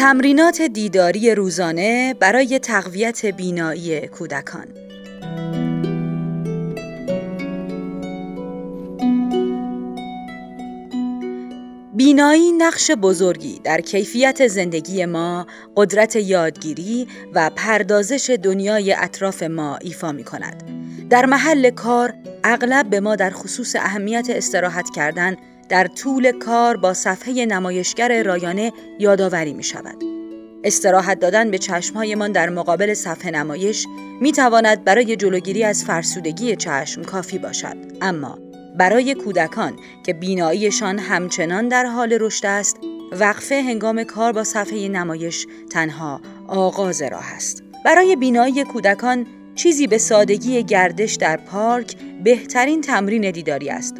تمرینات دیداری روزانه برای تقویت بینایی کودکان بینایی نقش بزرگی در کیفیت زندگی ما، قدرت یادگیری و پردازش دنیای اطراف ما ایفا می کند. در محل کار اغلب به ما در خصوص اهمیت استراحت کردن در طول کار با صفحه نمایشگر رایانه یادآوری می شود. استراحت دادن به چشمهایمان در مقابل صفحه نمایش می تواند برای جلوگیری از فرسودگی چشم کافی باشد. اما برای کودکان که بیناییشان همچنان در حال رشد است، وقفه هنگام کار با صفحه نمایش تنها آغاز راه است. برای بینایی کودکان چیزی به سادگی گردش در پارک بهترین تمرین دیداری است.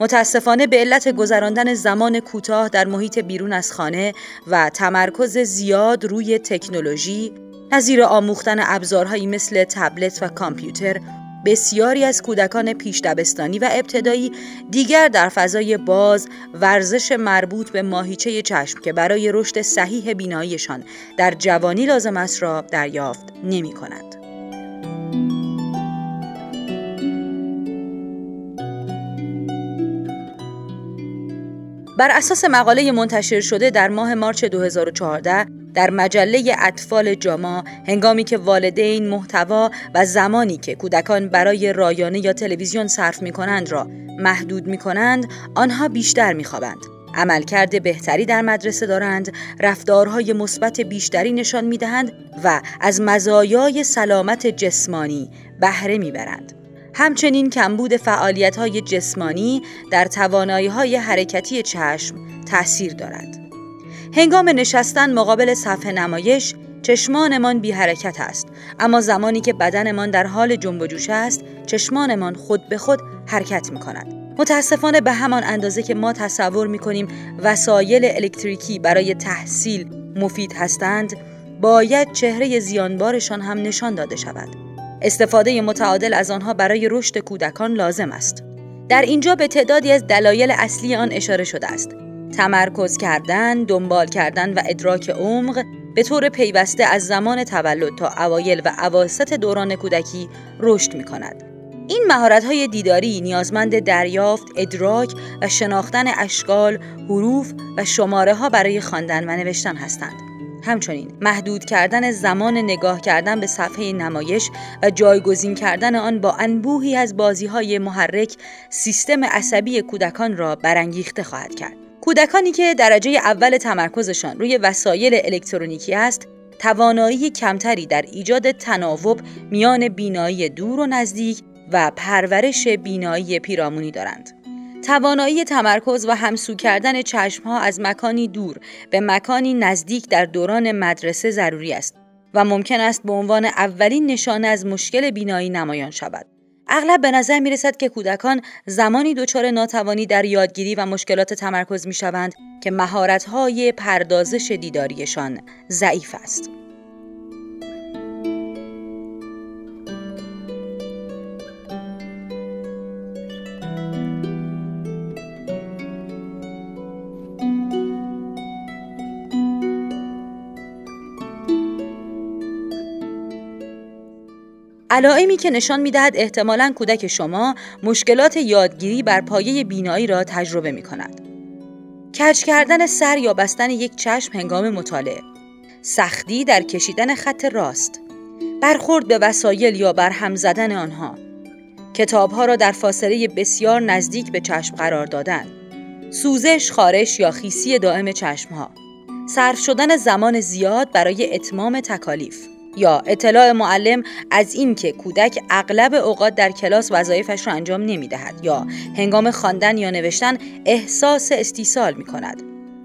متاسفانه به علت گذراندن زمان کوتاه در محیط بیرون از خانه و تمرکز زیاد روی تکنولوژی نظیر آموختن ابزارهایی مثل تبلت و کامپیوتر بسیاری از کودکان پیش دبستانی و ابتدایی دیگر در فضای باز ورزش مربوط به ماهیچه چشم که برای رشد صحیح بیناییشان در جوانی لازم است را دریافت نمی کند. بر اساس مقاله منتشر شده در ماه مارچ 2014 در مجله اطفال جاما هنگامی که والدین محتوا و زمانی که کودکان برای رایانه یا تلویزیون صرف می کنند را محدود می کنند آنها بیشتر می خوابند. عملکرد بهتری در مدرسه دارند، رفتارهای مثبت بیشتری نشان می دهند و از مزایای سلامت جسمانی بهره می برند. همچنین کمبود فعالیت های جسمانی در توانایی های حرکتی چشم تاثیر دارد. هنگام نشستن مقابل صفحه نمایش چشمانمان بی حرکت است اما زمانی که بدنمان در حال جنب و جوش است چشمانمان خود به خود حرکت می کند. متاسفانه به همان اندازه که ما تصور می کنیم وسایل الکتریکی برای تحصیل مفید هستند باید چهره زیانبارشان هم نشان داده شود. استفاده متعادل از آنها برای رشد کودکان لازم است. در اینجا به تعدادی از دلایل اصلی آن اشاره شده است. تمرکز کردن، دنبال کردن و ادراک عمق به طور پیوسته از زمان تولد تا اوایل و اواسط دوران کودکی رشد می کند. این مهارت‌های دیداری نیازمند دریافت، ادراک و شناختن اشکال، حروف و شماره ها برای خواندن و نوشتن هستند. همچنین محدود کردن زمان نگاه کردن به صفحه نمایش و جایگزین کردن آن با انبوهی از بازی های محرک سیستم عصبی کودکان را برانگیخته خواهد کرد. کودکانی که درجه اول تمرکزشان روی وسایل الکترونیکی است، توانایی کمتری در ایجاد تناوب میان بینایی دور و نزدیک و پرورش بینایی پیرامونی دارند. توانایی تمرکز و همسو کردن چشمها از مکانی دور به مکانی نزدیک در دوران مدرسه ضروری است و ممکن است به عنوان اولین نشانه از مشکل بینایی نمایان شود. اغلب به نظر می رسد که کودکان زمانی دچار ناتوانی در یادگیری و مشکلات تمرکز می شوند که مهارت‌های پردازش دیداریشان ضعیف است. علائمی که نشان می‌دهد احتمالا کودک شما مشکلات یادگیری بر پایه بینایی را تجربه می کند. کج کردن سر یا بستن یک چشم هنگام مطالعه. سختی در کشیدن خط راست. برخورد به وسایل یا بر هم زدن آنها. کتابها را در فاصله بسیار نزدیک به چشم قرار دادن. سوزش، خارش یا خیسی دائم چشمها. صرف شدن زمان زیاد برای اتمام تکالیف. یا اطلاع معلم از اینکه کودک اغلب اوقات در کلاس وظایفش را انجام نمی دهد یا هنگام خواندن یا نوشتن احساس استیصال می کند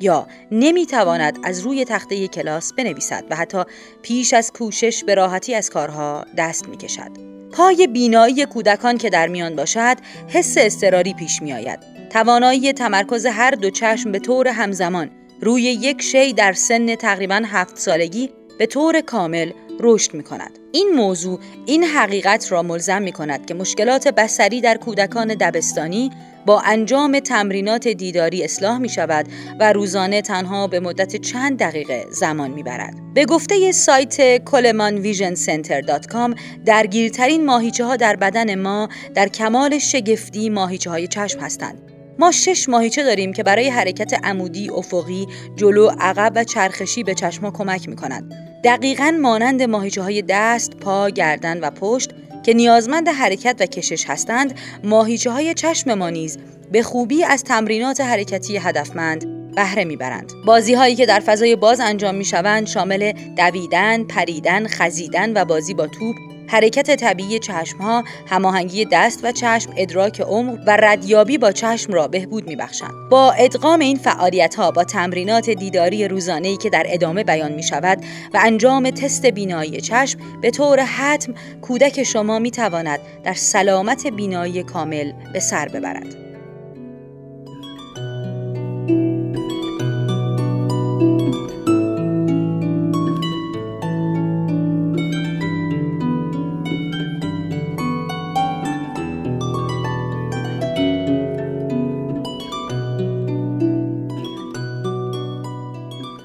یا نمی تواند از روی تخته کلاس بنویسد و حتی پیش از کوشش به راحتی از کارها دست می کشد. پای بینایی کودکان که در میان باشد حس استراری پیش می آید. توانایی تمرکز هر دو چشم به طور همزمان روی یک شی در سن تقریبا هفت سالگی به طور کامل رشد می کند. این موضوع این حقیقت را ملزم می کند که مشکلات بسری در کودکان دبستانی با انجام تمرینات دیداری اصلاح می شود و روزانه تنها به مدت چند دقیقه زمان می برد. به گفته سایت کلمانویژنسنتر.com درگیرترین ماهیچه ها در بدن ما در کمال شگفتی ماهیچه های چشم هستند. ما شش ماهیچه داریم که برای حرکت عمودی، افقی، جلو، عقب و چرخشی به چشم کمک می کنند. دقیقا مانند ماهیچه های دست، پا، گردن و پشت که نیازمند حرکت و کشش هستند، ماهیچه های چشم ما نیز به خوبی از تمرینات حرکتی هدفمند بهره می‌برند. بازی هایی که در فضای باز انجام می شوند شامل دویدن، پریدن، خزیدن و بازی با توپ حرکت طبیعی چشم ها، هماهنگی دست و چشم، ادراک عمق و ردیابی با چشم را بهبود میبخشند. با ادغام این فعالیت ها با تمرینات دیداری روزانه‌ای که در ادامه بیان می شود و انجام تست بینایی چشم به طور حتم کودک شما می تواند در سلامت بینایی کامل به سر ببرد.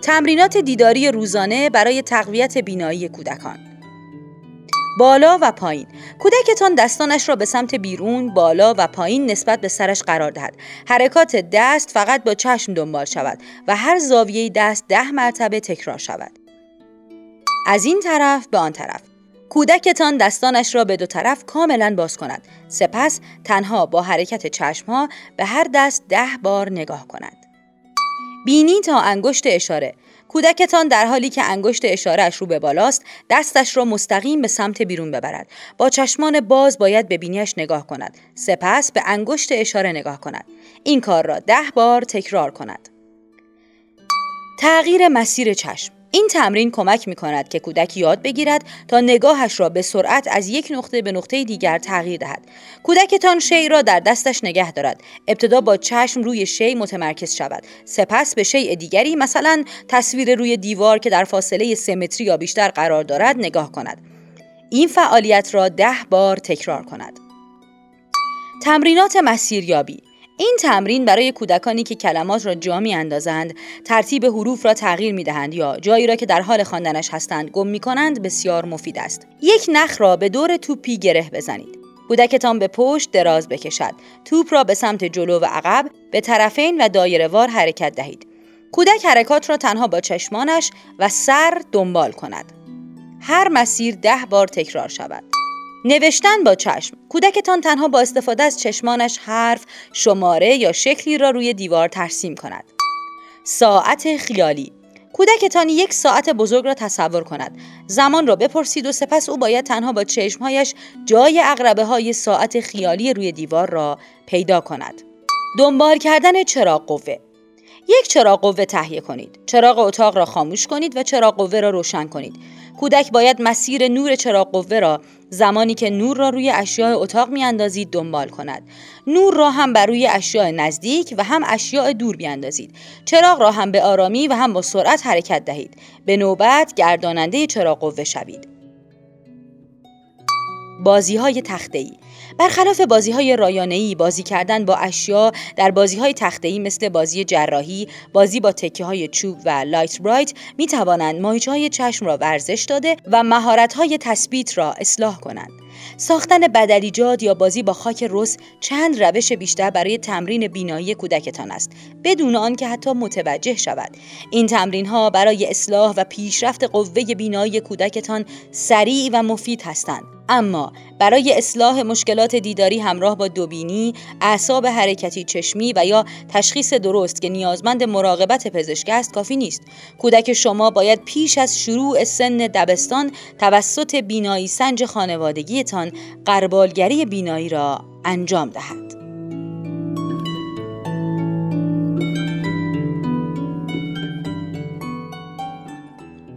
تمرینات دیداری روزانه برای تقویت بینایی کودکان. بالا و پایین. کودکتان دستانش را به سمت بیرون بالا و پایین نسبت به سرش قرار دهد. حرکات دست فقط با چشم دنبال شود و هر زاویه دست ده مرتبه تکرار شود. از این طرف به آن طرف. کودکتان دستانش را به دو طرف کاملا باز کند. سپس تنها با حرکت چشمها به هر دست ده بار نگاه کند. بینی تا انگشت اشاره. کودکتان در حالی که انگشت اشارهش رو به بالاست دستش را مستقیم به سمت بیرون ببرد. با چشمان باز باید به بینیش نگاه کند. سپس به انگشت اشاره نگاه کند. این کار را ده بار تکرار کند. تغییر مسیر چشم. این تمرین کمک می کند که کودک یاد بگیرد تا نگاهش را به سرعت از یک نقطه به نقطه دیگر تغییر دهد. کودکتان شی را در دستش نگه دارد. ابتدا با چشم روی شی متمرکز شود. سپس به شیء دیگری مثلا تصویر روی دیوار که در فاصله سه متری یا بیشتر قرار دارد نگاه کند. این فعالیت را ده بار تکرار کند. تمرینات مسیریابی این تمرین برای کودکانی که کلمات را جا می اندازند، ترتیب حروف را تغییر می دهند یا جایی را که در حال خواندنش هستند گم می کنند بسیار مفید است. یک نخ را به دور توپی گره بزنید. کودکتان به پشت دراز بکشد. توپ را به سمت جلو و عقب به طرفین و دایره وار حرکت دهید. کودک حرکات را تنها با چشمانش و سر دنبال کند. هر مسیر ده بار تکرار شود. نوشتن با چشم کودکتان تنها با استفاده از چشمانش حرف، شماره یا شکلی را روی دیوار ترسیم کند. ساعت خیالی کودکتان یک ساعت بزرگ را تصور کند. زمان را بپرسید و سپس او باید تنها با چشمهایش جای اقربه های ساعت خیالی روی دیوار را پیدا کند. دنبال کردن چراغ قوه یک چراغ قوه تهیه کنید. چراغ اتاق را خاموش کنید و چراغ قوه را روشن کنید. کودک باید مسیر نور چراغ قوه را زمانی که نور را روی اشیاء اتاق میاندازید دنبال کند. نور را هم بر روی اشیاء نزدیک و هم اشیاء دور بیاندازید. چراغ را هم به آرامی و هم با سرعت حرکت دهید. به نوبت گرداننده چراغ قوه شوید. بازی های تخته ای برخلاف بازی های رایانه بازی کردن با اشیا در بازی های تخته ای مثل بازی جراحی بازی با تکه های چوب و لایت برایت می توانند ماهیچه های چشم را ورزش داده و مهارت های تثبیت را اصلاح کنند. ساختن بدلیجاد یا بازی با خاک رس چند روش بیشتر برای تمرین بینایی کودکتان است بدون آنکه حتی متوجه شود. این تمرین ها برای اصلاح و پیشرفت قوه بینایی کودکتان سریع و مفید هستند. اما برای اصلاح مشکلات دیداری همراه با دوبینی، اعصاب حرکتی چشمی و یا تشخیص درست که نیازمند مراقبت پزشک است کافی نیست. کودک شما باید پیش از شروع سن دبستان توسط بینایی سنج خانوادگیتان قربالگری بینایی را انجام دهد.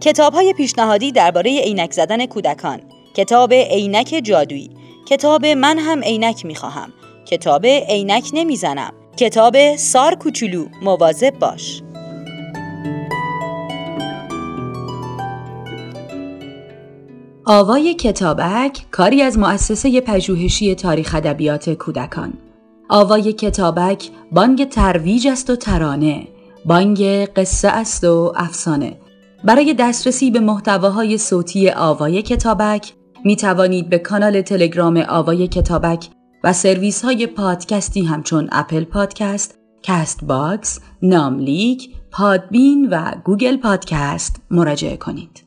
کتاب های پیشنهادی درباره عینک زدن کودکان کتاب عینک جادویی. کتاب من هم عینک می‌خواهم. کتاب عینک نمی‌زنم. کتاب سار کوچولو مواظب باش. آوای کتابک کاری از مؤسسه پژوهشی تاریخ ادبیات کودکان. آوای کتابک بانگ ترویج است و ترانه. بانگ قصه است و افسانه. برای دسترسی به محتواهای صوتی آوای کتابک می توانید به کانال تلگرام آوای کتابک و سرویس های پادکستی همچون Apple Podcast، Castbox، ناملیک، Podbean و Google Podcast مراجعه کنید.